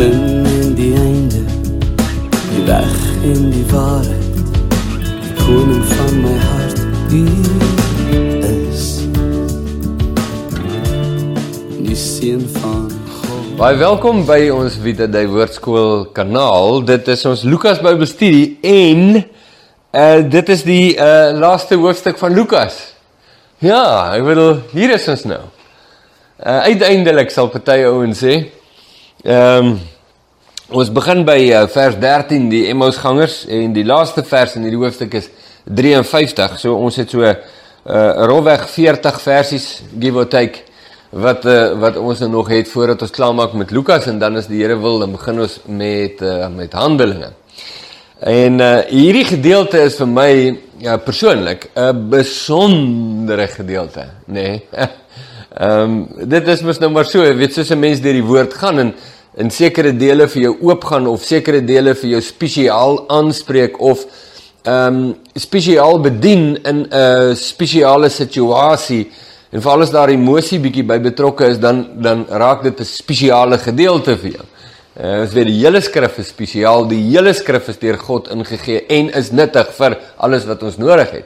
begin en die einde, die weg en die waarheid, die koning van my hart, u is die seun van God. Baie welkom by ons Vita Day Woordskool kanaal. Dit is ons Lukas Bybelstudie en uh dit is die uh laaste hoofstuk van Lukas. Ja, ek bedoel hier is ons nou. Uh uiteindelik sal party ouens sê. Ehm um, ons begin by uh, vers 13 die Emmausgangers en die laaste vers in hierdie hoofstuk is 53. So ons het so uh rolweg 40 versies give or take wat uh, wat ons nou nog het voordat ons klaarmaak met Lukas en dan as die Here wil dan begin ons met uh, met Handelinge. En uh, hierdie gedeelte is vir my ja persoonlik 'n besondere gedeelte, nê. Nee. Ehm um, dit is mos nou maar so, weet soos 'n mens deur die woord gaan en in sekere dele vir jou oopgaan of sekere dele vir jou spesiaal aanspreek of ehm um, spesiaal bedien in 'n spesiale situasie en veral as daar emosie bietjie by betrokke is dan dan raak dit 'n spesiale gedeelte vir jou. Uh, ons weet die hele skrif is spesiaal, die hele skrif is deur God ingegee en is nuttig vir alles wat ons nodig het.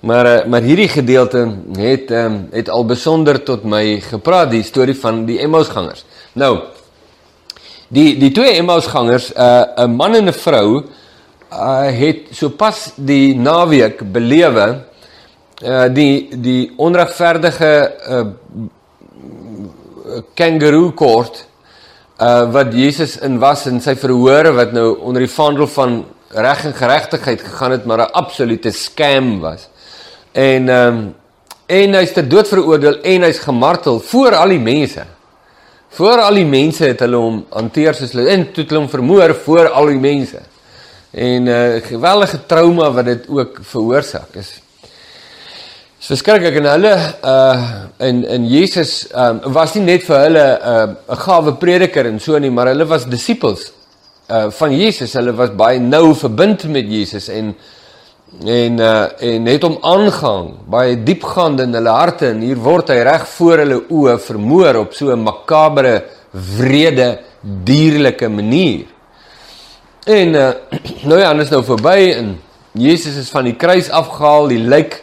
Maar uh, maar hierdie gedeelte het um, het al besonder tot my gepraat die storie van die Emmausgangers. Nou die die twee Emmausgangers, 'n uh, 'n man en 'n vrou uh, het sopas die naweek belewe uh die die onregverdige uh kangaroo kort uh wat Jesus in was in sy verhore wat nou onder die vaandel van reg en geregtigheid gegaan het maar 'n absolute scam was. En ehm um, en hy's ter dood veroordeel en hy's gemartel voor al die mense. Voor al die mense het hulle hom hanteer soos hulle en toe hulle hom vermoor voor al die mense. En 'n uh, geweldige trauma wat dit ook veroorsaak is. Dis verskriklik en hulle uh in in Jesus um was nie net vir hulle 'n uh, 'n gawe prediker en so nie, maar hulle was disippels uh van Jesus. Hulle was baie nou verbind met Jesus en en uh en het hom aangang baie diepgaand in hulle harte en hier word hy reg voor hulle oë vermoor op so 'n makabere wrede dierlike manier. En uh nou ja, alles nou verby en Jesus is van die kruis afgehaal, die lijk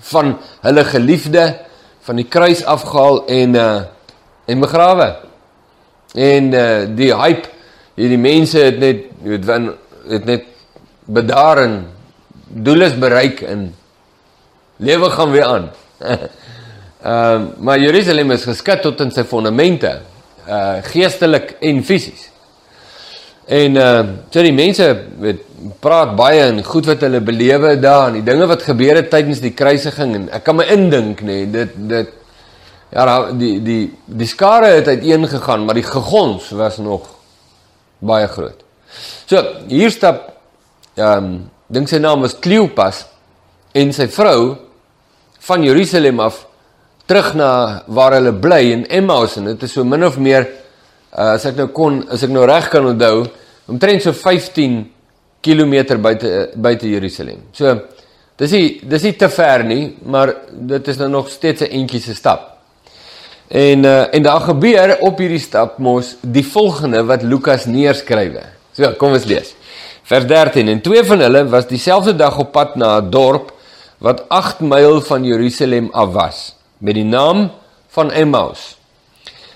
van hulle geliefde van die kruis afgehaal en uh en begrawe. En uh die hype hierdie mense het net weet wan het net bedaar en doel is bereik en lewe gaan weer aan. Ehm uh, maar Jerusalem is geskit tot in sy fondamente, uh geestelik en fisies. En uh so die mense weet praat baie en goed wat hulle belewe daar en die dinge wat gebeur het tydens die kruisiging en ek kan my indink nê nee, dit dit ja die die die skare het uiteen gegaan maar die gegons was nog baie groot. So hier stap ehm um, dink sy naam was Kleopas en sy vrou van Jerusalem af terug na waar hulle bly in Emmaus en dit is so min of meer uh, as ek nou kon as ek nou reg kan onthou omtrent so 15 km buite buite Jerusalem. So dis nie dis nie te ver nie, maar dit is nou nog steeds 'n entjie se stap. En uh, en daar gebeur op hierdie stap mos die volgende wat Lukas neerskrywe. So kom ons lees. Vers 13 en twee van hulle was dieselfde dag op pad na 'n dorp wat 8 myl van Jerusalem af was met die naam van Emmaus.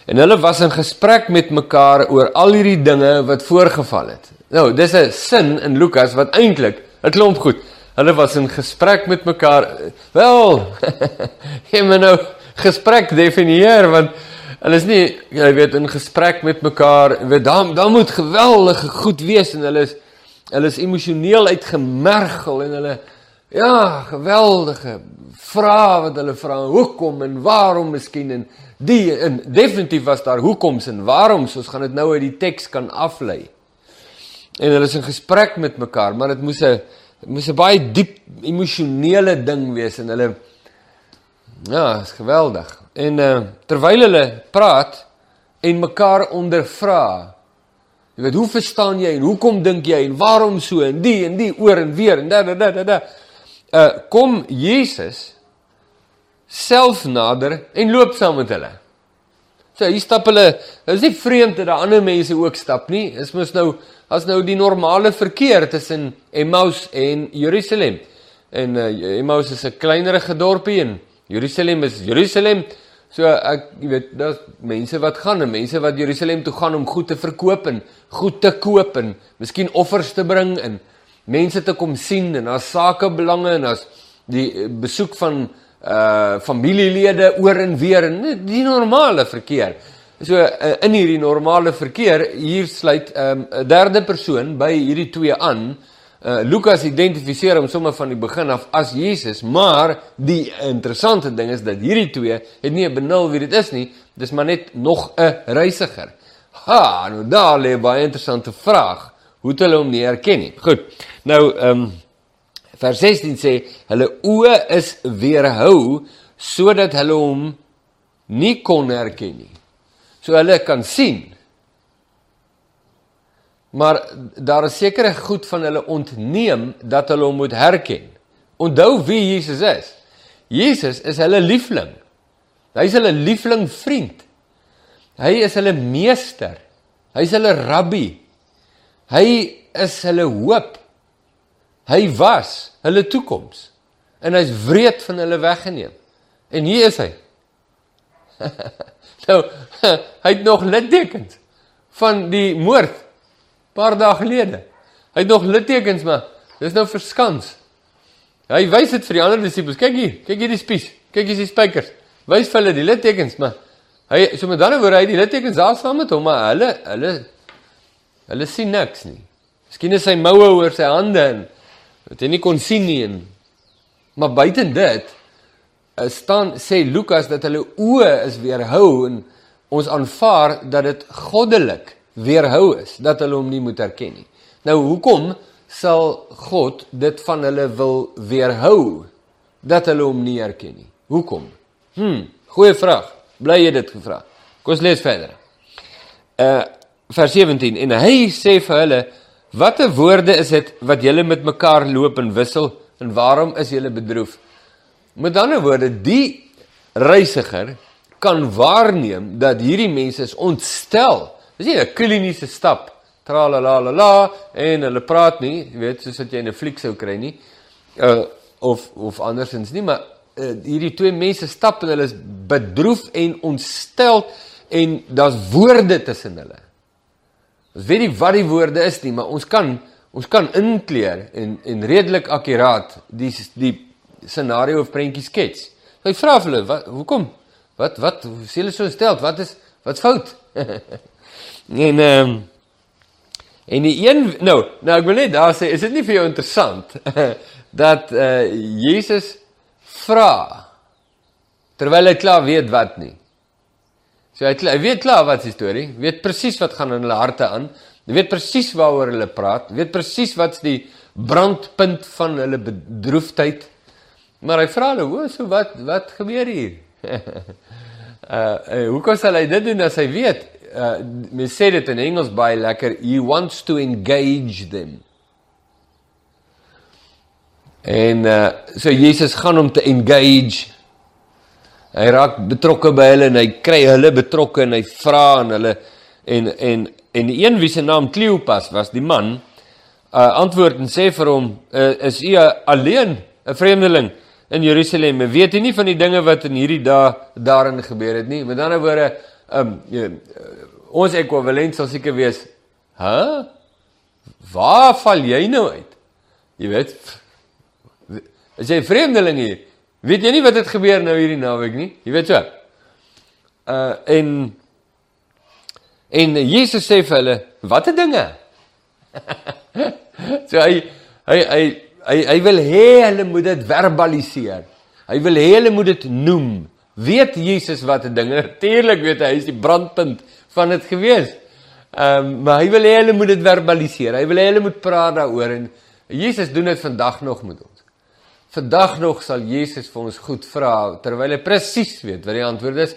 En hulle was in gesprek met mekaar oor al hierdie dinge wat voorgeval het. Nou, dis 'n sin in Lukas wat eintlik 'n klomp goed. Hulle was in gesprek met mekaar. Wel, jy moet nou gesprek definieer want hulle is nie jy weet in gesprek met mekaar. Jy weet dan dan moet geweldige goed wees en hulle is Hulle is emosioneel uitgemergel en hulle ja, geweldige vrae wat hulle vra, hoekom en waarom miskien en die en definitief was daar hoekoms en waaroms, ons gaan dit nou uit die teks kan aflei. En hulle is in gesprek met mekaar, maar dit moes 'n moes 'n baie diep emosionele ding wees en hulle ja, is geweldig. En uh, terwyl hulle praat en mekaar ondervra, Jy weet, hoe verstaan jy en hoekom dink jy en waarom so en die en die oor en weer en da da da da. da. Uh kom Jesus self nader en loop saam met hulle. So hier stap hulle, dit is nie vreemd dat ander mense ook stap nie. Dit is mos nou as nou die normale verkeer tussen Emmaus en Jerusalem. En uh, Emmaus is 'n kleinerige dorpie en Jerusalem is Jerusalem. So ek jy weet, daar's mense wat gaan en mense wat Jerusalem toe gaan om goed te verkoop en goed te koop en miskien offers te bring en mense te kom sien en daar's sakebelange en daar's die eh, besoek van uh familielede oor en weer en die normale verkeer. So uh, in hierdie normale verkeer hier sluit 'n um, derde persoon by hierdie twee aan. Uh Lukas identifiseer hom sommer van die begin af as Jesus, maar die interessante ding is dat hierdie twee het nie 'n benul wie dit is nie, dis maar net nog 'n reisiger. Ha, nou daar lê baie interessante vraag. Hoe het hulle hom nie herken nie? Goed. Nou ehm um, Vers 16 sê hulle oë is weerhou sodat hulle hom nie kon herken nie. So hulle kan sien. Maar daar is sekere goed van hulle ontneem dat hulle hom moet herken. Onthou wie Jesus is. Jesus is hulle liefling. Hy is hulle liefling vriend. Hy is hulle meester. Hy is hulle rabbi. Hy is hulle hoop. Hy was hulle toekoms en hy's wreed van hulle weggeneem. En hier is hy. nou, hy het nog littekens van die moord paar dae gelede. Hy het nog littekens, maar dis nou verskans. Hy wys dit vir die ander disippels. Kyk hier, kyk hier die spies. Kyk hier is die spykers. Wys vir hulle die littekens, maar hy so met ander woorde hy die littekens daar saam met hom, maar hulle hulle hulle sien niks nie. Miskien is sy moue oor sy hande en wat hy nie kon sien nie en maar buiten dit uh, staan sê Lukas dat hulle oë is weerhou en ons aanvaar dat dit goddelik weerhou is dat hulle hom nie moet erken nie. Nou hoekom sal God dit van hulle wil weerhou dat hulle hom nie erken nie? Hoekom? Hm, goeie vraag. Bly jy dit gevra? Kom ons lees verder. Uh vers 17 en hy sê vir hulle Watter woorde is dit wat julle met mekaar loop en wissel en waarom is julle bedroef? Met ander woorde, die reisiger kan waarneem dat hierdie mense is ontstel. Dis nie 'n kliniese stap. Tralalala en hulle praat nie, jy weet, soos wat jy in 'n fliek sou kry nie. Uh of of andersins nie, maar uh, hierdie twee mense stap en hulle is bedroef en ontstel en daar's woorde tussen hulle. Ons weet nie wat die woorde is nie, maar ons kan ons kan inkleer en en redelik akkuraat die die scenario of prentjie skets. Hy vra hulle, wat hoekom? Wat wat sê hulle so stel? Wat is wat fout? en ehm um, en die een nou, nou ek wil net daar sê, is dit nie vir jou interessant dat eh uh, Jesus vra terwyl hy klaar weet wat nie. So hy, hy weet klaar wat die storie, weet presies wat gaan in hulle harte aan, weet presies waaroor hulle praat, weet presies wat's die brandpunt van hulle bedroefdheid. Maar hy vra hulle, "O, so wat wat gebeur hier?" uh, uh hoe kan hy dit doen as hy weet? Uh mens sê dit in Engels baie lekker, he wants to engage them. En uh so Jesus gaan om te engage Hy raak betrokke by hulle en hy kry hulle betrokke en hy vra aan hulle en en en die een wie se naam Kleopas was, die man, uh, antwoord en sê vir hom, uh, "Is u alleen, 'n vreemdeling in Jerusalem? Weet u nie van die dinge wat in hierdie dae daarin gebeur het nie?" Met ander woorde, um, ons ekwivalent sal seker wees, "Hæ? Huh? Waar val jy nou uit?" Jy weet, is jy 'n vreemdeling hier? Weet jy nie wat het gebeur nou hierdie naweek nie? Jy weet so. Uh en en Jesus sê vir hulle, "Watter dinge?" so hy hy hy hy hy wil hê hulle moet dit verbaliseer. Hy wil hê hulle moet dit noem. Weet Jesus watter dinge? Natuurlik weet hy, hy is die brandpunt van dit gewees. Ehm um, maar hy wil hê hulle moet dit verbaliseer. Hy wil hê hulle moet praat daaroor en Jesus doen dit vandag nog met ons. Vandag nog sal Jesus vir ons goed vra terwyl hy presies weet wat die antwoord is.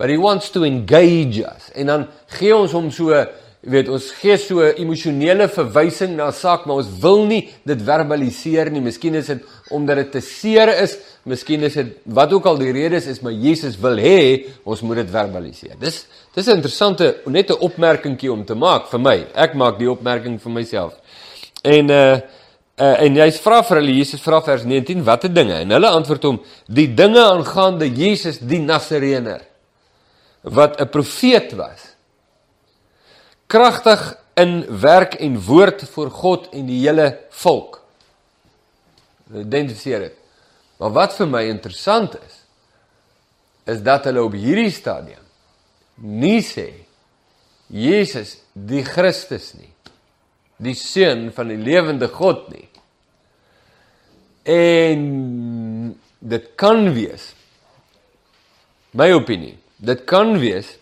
But he wants to engage us. En dan gee ons hom so jy weet ons gee so emosionele verwysing na saak, maar ons wil nie dit verbaliseer nie. Miskien is dit omdat dit te seer is, miskien is dit wat ook al die rede is, maar Jesus wil hê ons moet dit verbaliseer. Dis dis 'n interessante net 'n opmerkingkie om te maak vir my. Ek maak die opmerking vir myself. En uh Uh, en hy vra vir hulle Jesus vra vers 19 watter dinge en hulle antwoord hom die dinge aangaande Jesus die Nasareëner wat 'n profeet was kragtig in werk en woord voor God en die hele volk identifiseer dit maar wat vir my interessant is is dat hulle op hierdie stadium nie sê Jesus die Christus nie die seun van die lewende God nie En dit kan wees my opinie, dit kan wees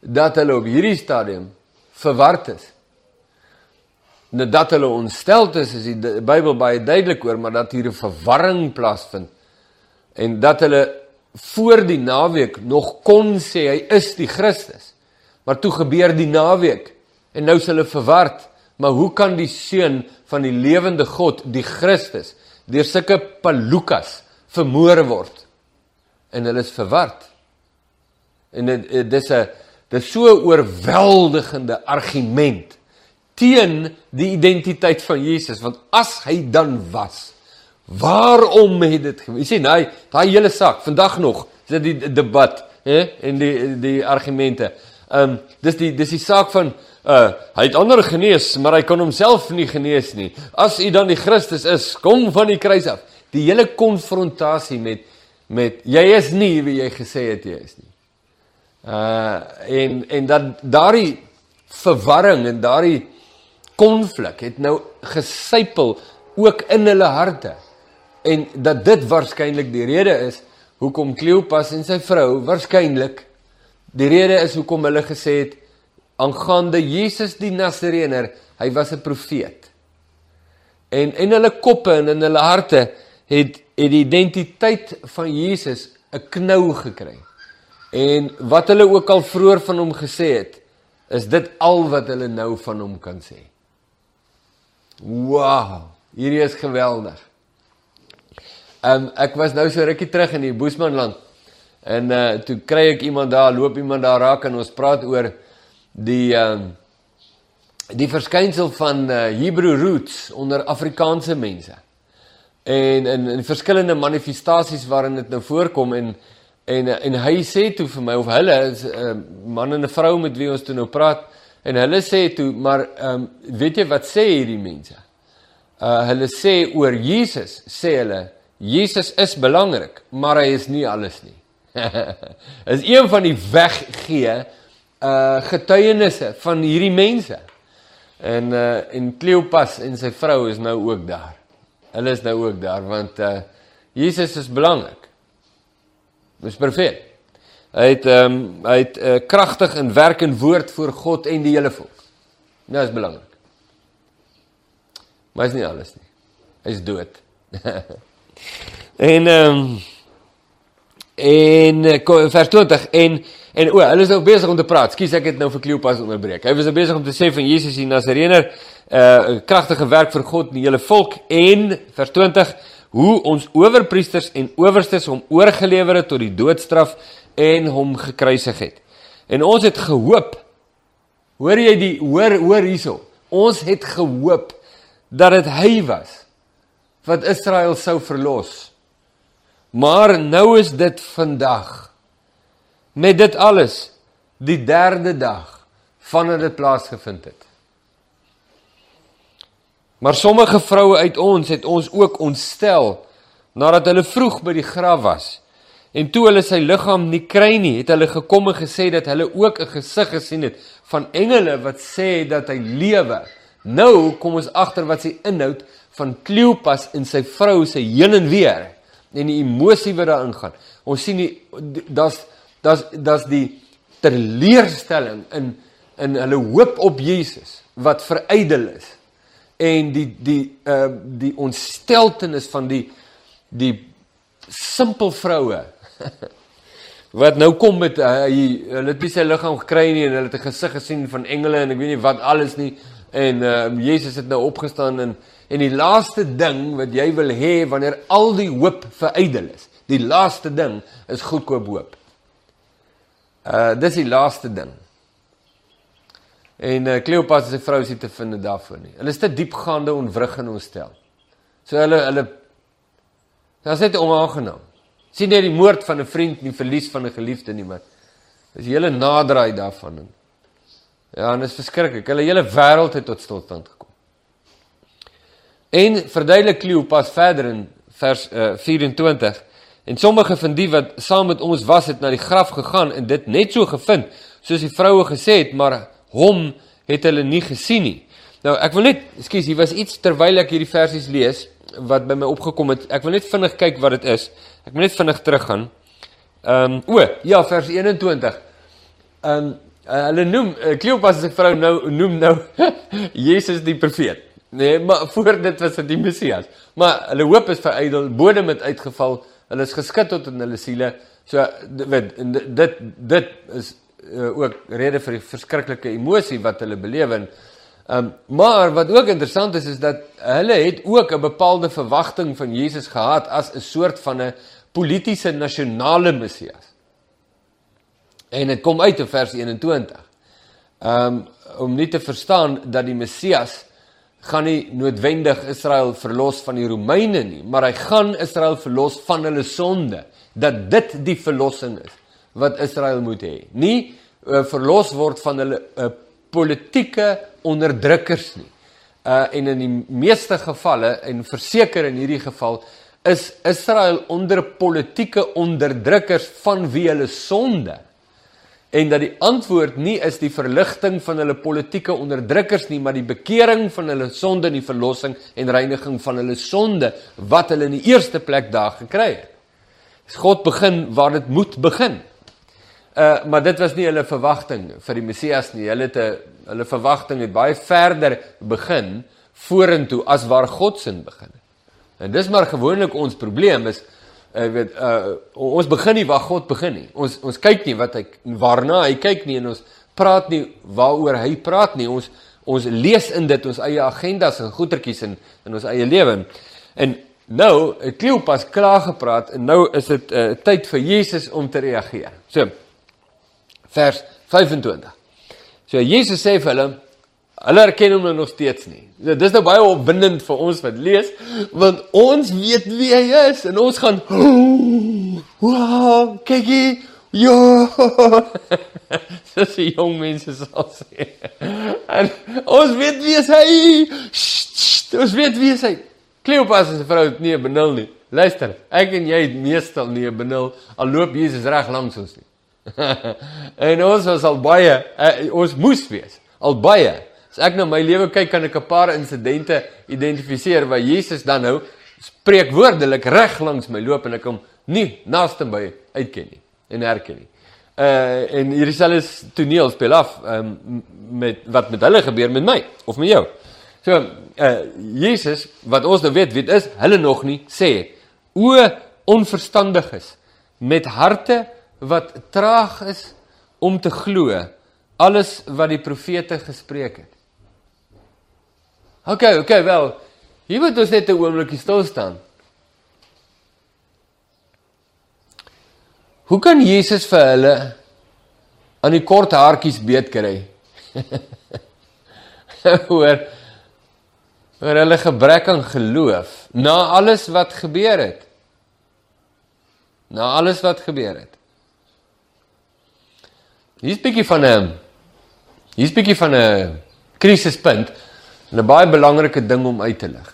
dat hulle op hierdie stadium verward is. Nadat hulle ontstel is, is die Bybel baie duidelik oor, maar dat hier 'n verwarring plaasvind en dat hulle voor die naweek nog kon sê hy is die Christus. Maar toe gebeur die naweek en nou is hulle verward. Maar hoe kan die seun van die lewende God, die Christus, deur sulke palukas vermoor word en hulle is verward. En dit dis 'n dis so 'n oorweldigende argument teen die identiteit van Jesus want as hy dan was waarom het dit jy sien hy daai hele saak vandag nog is dit die debat hè en die die argumente ehm um, dis die dis die saak van Uh hy het ander genees, maar hy kon homself nie genees nie. As u dan die Christus is, kom van die kruis af. Die hele konfrontasie met met jy is nie wie jy gesê het jy is nie. Uh en en dat daardie verwarring en daardie konflik het nou gesypel ook in hulle harte. En dat dit waarskynlik die rede is hoekom Kleopas en sy vrou waarskynlik die rede is hoekom hulle gesê het aangaande Jesus die Nasareëner, hy was 'n profeet. En in hulle koppe en in hulle harte het het die identiteit van Jesus 'n knou gekry. En wat hulle ook al vroeër van hom gesê het, is dit al wat hulle nou van hom kan sê. Wow, hierdie is geweldig. Ehm um, ek was nou so rukkie terug in die Boesmanland en uh toe kry ek iemand daar, loop iemand daar raak en ons praat oor die ehm uh, die verskynsel van uh, Hebrew roots onder Afrikaanse mense. En in in verskillende manifestasies waarin dit nou voorkom en en en hy sê toe vir my of hulle is 'n uh, eh, man en 'n vrou met wie ons toe nou praat en hulle sê toe maar ehm um, weet jy wat sê hierdie mense? Uh hulle sê oor Jesus sê hulle Jesus is belangrik, maar hy is nie alles nie. is een van die weggee uh getuienisse van hierdie mense. En uh en Kleopas en sy vrou is nou ook daar. Hulle is nou ook daar want uh Jesus is belangrik. Dis perfek. Hy het ehm um, hy het uh, kragtig in werk en woord voor God en die hele volk. Nou is belangrik. Maar is nie alles nie. Hy's dood. en ehm um, en vers 20 en En o, hulle is nou besig om te praat. Skus ek het nou vir Kleopas onderbreek. Hy was nou besig om te sê van Jesus die Nasareëner, 'n uh, kragtige werk vir God en die hele volk en vers 20 hoe ons owerpriesters en owerstes hom oorgelewer het tot die doodstraf en hom gekruisig het. En ons het gehoop. Hoor jy die hoor hoor hierso. Ons het gehoop dat dit hy was wat Israel sou verlos. Maar nou is dit vandag met dit alles die derde dag vandat dit plaasgevind het. Maar sommige vroue uit ons het ons ook ontstel nadat hulle vroeg by die graf was. En toe hulle sy liggaam nie kry nie, het hulle gekom en gesê dat hulle ook 'n gesig gesien het van engele wat sê dat hy lewe. Nou kom ons agter wat sy inhoud van Kleopas en sy vrou se heen en weer en die emosie wat daarin gaan. Ons sien die daar's Das das die teleurstelling in in hulle hoop op Jesus wat verydel is en die die uh die ontsteltenis van die die simpel vroue wat nou kom met uh, hy hulle het nie sy liggaam gekry nie en hulle het 'n gesig gesien van engele en ek weet nie wat alles nie. En uh, Jesus het nou opgestaan en en die laaste ding wat jy wil hê wanneer al die hoop verydel is die laaste ding is goedkoop hoop. Uh dis die laaste ding. En uh, Kleopas se vrou is nie te vind daarvoor nie. Hulle is te diepgaande onwrig in ons stel so hulle hulle Dit is net onaangenaam sien net die moord van 'n vriend nie verlies van 'n geliefde nie maar dis die hele naderdraai daarvan ja en dit is verskriklik. Hulle hele wêreld het tot stilstand gekom. En verduidelik Kleopas verder in vers uh, 24 en sommige van die wat saam met ons was het na die graf gegaan en dit net so gevind soos die vroue gesê het maar hom het hulle nie gesien nie. Nou ek wil net ekskuus hier was iets terwyl ek hierdie versies lees wat by my opgekom het. Ek wil net vinnig kyk wat dit is Ek moet net vinnig teruggaan. Ehm um, o, ja, vers 21. Ehm um, uh, hulle noem uh, Kleopas se vrou nou noem nou Jesus die profeet. Nee, maar voor dit was dit die Messias. Maar hulle hoop is verydel, bodem het uitgeval. Hulle is geskit tot in hulle siele. So weet dit dit is uh, ook rede vir die verskriklike emosie wat hulle beleef en Ehm um, maar wat ook interessant is is dat hulle het ook 'n bepaalde verwagting van Jesus gehad as 'n soort van 'n politieke nasionale Messias. En dit kom uit in vers 21. Ehm um, om nie te verstaan dat die Messias gaan nie noodwendig Israel verlos van die Romeine nie, maar hy gaan Israel verlos van hulle sonde. Dat dit die verlossing is wat Israel moet hê. Nie uh, verlos word van hulle uh, politieke onderdrukkers nie. Uh en in die meeste gevalle en verseker in hierdie geval is Israel onder politieke onderdrukkers van wie hulle sonde. En dat die antwoord nie is die verligting van hulle politieke onderdrukkers nie, maar die bekering van hulle sonde en die verlossing en reiniging van hulle sonde wat hulle in die eerste plek daar gekry het. God begin waar dit moet begin. Uh maar dit was nie hulle verwagting vir die Messias nie. Hulle het 'n hulle verwagting het baie verder begin vorentoe as waar God se begin het. En dis maar gewoonlik ons probleem is uh weet uh ons begin nie waar God begin nie. Ons ons kyk nie wat hy waarna hy kyk nie en ons praat nie waaroor hy praat nie. Ons ons lees in dit ons eie agendas en goetertjies in in ons eie lewe. En nou, Kleopas klaar gepraat en nou is dit 'n uh, tyd vir Jesus om te reageer. So vers 25. So Jesus sê vir hulle, hulle erken hom nou nog steeds nie. So, dis nou baie opwindend vir ons wat lees, want ons weet wie hy is en ons gaan wow, kyk hier. Ja. Dis die jong mense sal sê. En ons weet wie hy is. Ons weet wie hy is. Kleopas se vrou het nie benul nie. Luister, ek en jy het meestal nie benul al loop Jesus reg langs ons nie. en ons was al baie uh, ons moes wees al baie. As ek nou my lewe kyk kan ek 'n paar insidente identifiseer waar Jesus dan nou spreek woordelik reg langs my loop en ek hom nie naaste by uitken nie en herken nie. Uh en hierdie selfs toneel speel af um, met wat met hulle gebeur met my of met jou. So uh Jesus wat ons nou weet weet is hulle nog nie sê o onverstandiges met harte wat traag is om te glo alles wat die profete gespreek het. OK, OK, wel. Hier moet ons net 'n oombliekie stil staan. Hoe kan Jesus vir hulle aan die kort haartjies beet kry? Hoor. Oor hulle gebrek aan geloof na alles wat gebeur het. Na alles wat gebeur het. Hier's 'n bietjie van 'n hier's 'n bietjie van 'n krisispunt en 'n baie belangrike ding om uit te lig.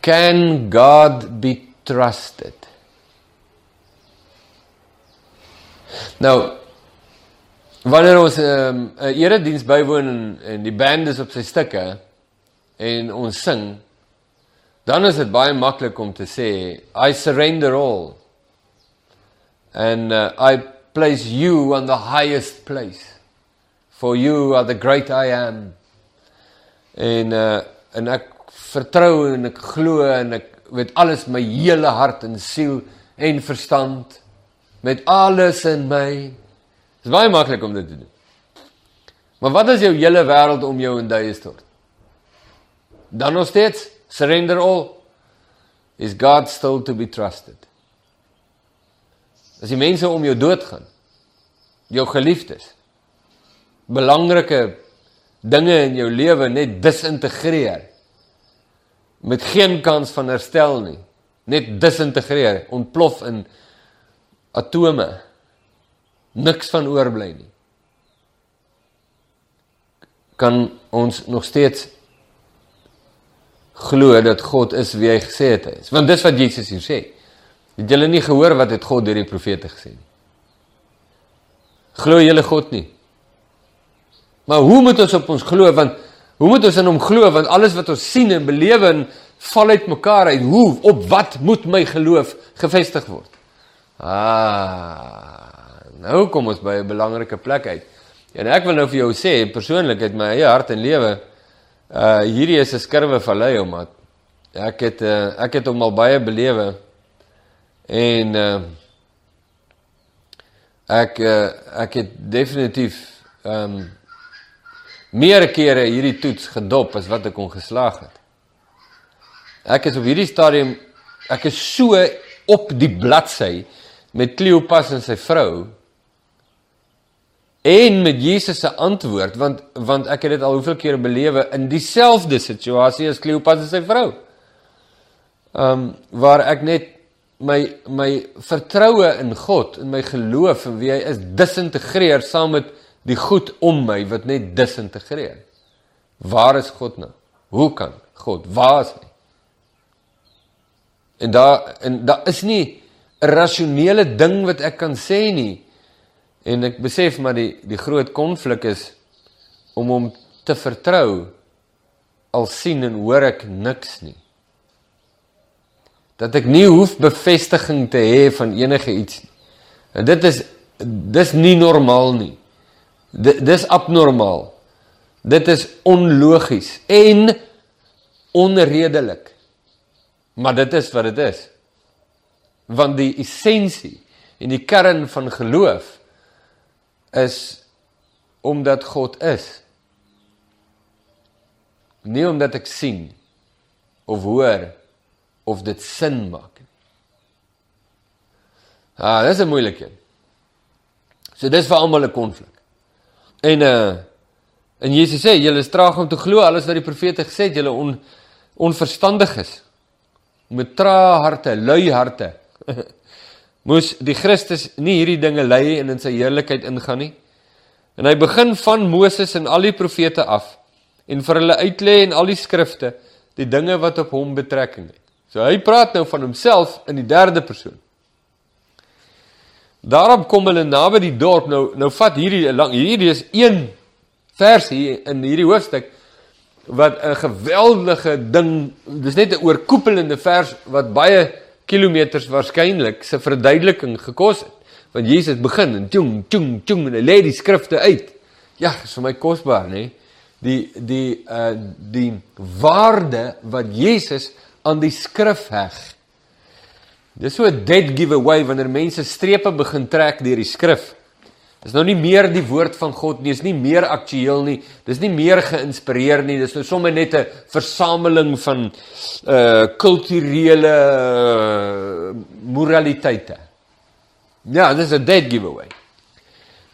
Can God be trusted? Nou wanneer ons ehm, 'n um, erediens bywoon en, en die band is op sy stukke en ons sing dan is dit baie maklik om te sê I surrender all and uh, I place you on the highest place for you are the great I am en uh, en ek vertrou en ek glo en ek met alles my hele hart en siel en verstand met alles in my. Dit is baie maklik om dit te doen. Maar wat as jou hele wêreld om jou in duie stort? Dan nog steeds surrender all is God still to be trusted. As die mense om jou doodgaan, jou geliefdes, belangrike dinge in jou lewe net disintegreer met geen kans van herstel nie, net disintegreer, ontplof in atome. Niks van oorbly nie. Kan ons nog steeds glo dat God is wie hy gesê het hy is? Want dis wat Jesus hier sê. Het julle nie gehoor wat het God deur die profete gesê nie? Glo julle God nie? Maar hoe moet ons op ons glo want hoe moet ons in hom glo want alles wat ons sien en belewe en val uit mekaar uit. Hoe op wat moet my geloof gevestig word? Ah, nou kom ons by 'n belangrike plek uit. En ek wil nou vir jou sê persoonlik uit my eie hart en lewe uh hierdie is 'n skurwe vallei om maar ek het uh, ek het hom al baie belewe en uh ek uh, ek het definitief ehm um, meer kere hierdie toets gedop as wat ek kon geslaag het. Ek is op hierdie stadium ek is so op die bladsy met Kleopas en sy vrou en met Jesus se antwoord want want ek het dit al hoeveel kere belewe in dieselfde situasie as Kleopas en sy vrou. Ehm um, waar ek net my my vertroue in God en my geloof in wie hy is disintegreer saam met die goed om my wat net disintegreer. Waar is God nou? Hoe kan God? Waar is hy? En daar en daar is nie 'n rasionele ding wat ek kan sê nie. En ek besef maar die die groot konflik is om hom te vertrou al sien en hoor ek niks nie. Dat ek nie hoef bevestiging te hê van enige iets nie. En dit is dis nie normaal nie. Dis abnormaal. Dit is onlogies en onredelik. Maar dit is wat dit is. Want die essensie en die kern van geloof is omdat God is. Nie omdat ek sien of hoor of dit sin maak nie. Ah, dis 'n moeilike een. So dis vir almal 'n konflik. En uh en Jesus sê julle is traag om te glo alles wat die profete gesê het, julle on onverstandig is. Met trae harte, lui harte. Moes die Christus nie hierdie dinge lei en in sy heerlikheid ingaan nie? En hy begin van Moses en al die profete af en vir hulle uitlê in al die skrifte die dinge wat op hom betrekking het. So hy praat nou van homself in die derde persoon. Daarop kom hulle naby die dorp. Nou nou vat hierdie lang hierdie is een vers hier in hierdie hoofstuk wat 'n geweldige ding, dis net 'n oorkoepelende vers wat baie kilometers waarskynlik se verduideliking gekos het. Want Jesus begin en tjong tjong tjong en hy lê die skrifte uit. Ja, is vir my kosbaar, nê? Die die uh die waarde wat Jesus aan die skrif heg. Dis so 'n dead giveaway wanneer mense strepe begin trek deur die skrif. Dis nou nie meer die woord van God nie, dis nie meer aktueel nie, dis nie meer geïnspireer nie, dis nou sommer net 'n versameling van uh kulturele uh, moraliteite. Ja, dis 'n dead giveaway.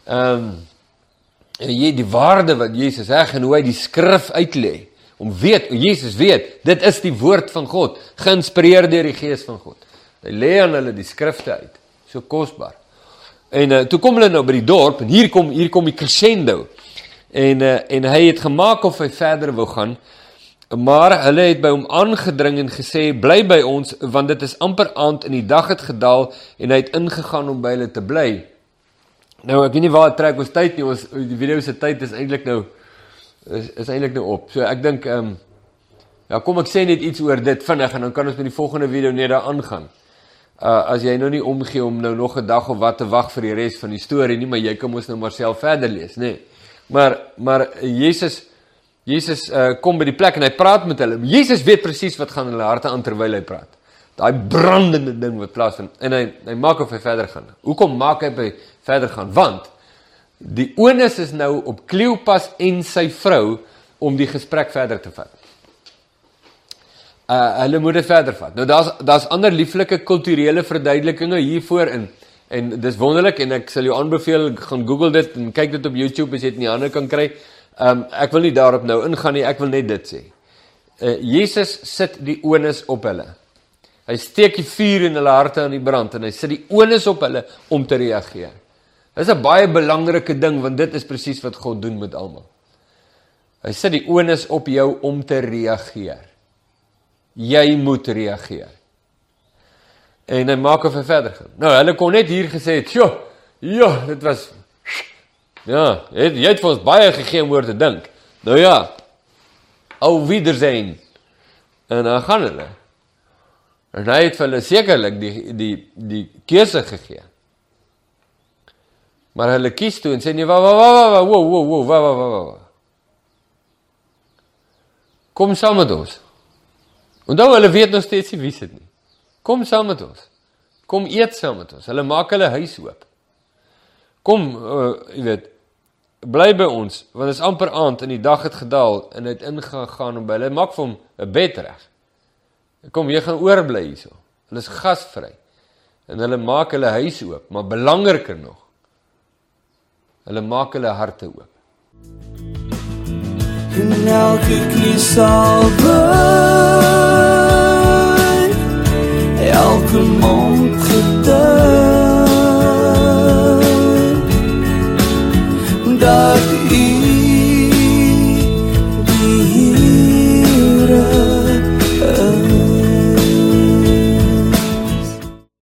Ehm um, en jy die waarde wat Jesus sê en hoe hy die skrif uitlê om weet, Jesus weet, dit is die woord van God, geïnspireer deur die gees van God. Hy lê aan hulle die skrifte uit. So kosbaar. En uh, toe kom hulle nou by die dorp en hier kom hier kom die crescendo. En uh, en hy het gemaak of hy verder wou gaan. Maar hulle het by hom aangedring en gesê bly by ons want dit is amper aand en die dag het gedaal en hy het ingegaan om by hulle te bly. Nou ek weet nie waar trek ons tyd nie. Ons die video se tyd is eintlik nou is is eintlik nou op. So ek dink ehm um, ja, kom ek sê net iets oor dit vinnig en dan kan ons met die volgende video net daar aangaan uh, as jy nou nie omgee om nou nog 'n dag of wat te wag vir die res van die storie nie, maar jy kan mos nou maar self verder lees, nê. Nee. Maar maar Jesus Jesus uh, kom by die plek en hy praat met hulle. Jesus weet presies wat gaan in hulle harte aan terwyl hy praat. daai brandende ding wat plaasvind en hy hy maak of hy verder gaan. Hoekom maak hy by verder gaan? Want die onus is nou op Kleopas en sy vrou om die gesprek verder te vat. Uh hulle moet dit verder vat. Nou daar's daar's ander lieflike kulturele verduidelikinge hiervoor in en dis wonderlik en ek sal jou aanbeveel gaan Google dit en kyk dit op YouTube as jy dit in die hande kan kry. Um ek wil nie daarop nou ingaan nie, ek wil net dit sê. Uh Jesus sit die onus op hulle. Hy steek die vuur in hulle harte aan die brand en hy sit die onus op hulle om te reageer. Dis 'n baie belangrike ding want dit is presies wat God doen met almal. Hy sit die onus op jou om te reageer. Jy moet reageer. En hy maak of hy verder gaan. Nou, hulle kon net hier gesê het, "Sjoe, ja, dit was Ja, het, jy het vir ons baie gegee om oor te dink." Nou ja. Au wiedersehen. En dan gaan hulle. En hy het vir hulle sekerlik die die die keuse gegee. Maar hulle kies toe en sê nee, wa wa wa wa wo wo wo wa wa wa wa. Kom saam met ons. Onthou hulle weet nog steeds nie wie dit nie. Kom saam met ons. Kom eet saam met ons. Hulle maak hulle huis oop. Kom, uh, jy weet, bly by ons want dit is amper aand en die dag het gedaal en hy het ingegaan om by hulle maak vir hom 'n bed reg. Kom, jy gaan oorbly hierso. Hulle is gasvry. En hulle maak hulle huis oop, maar belangriker nog. Hulle maak hulle harte oop. En elke knie sal buig Elke mond getuig Dat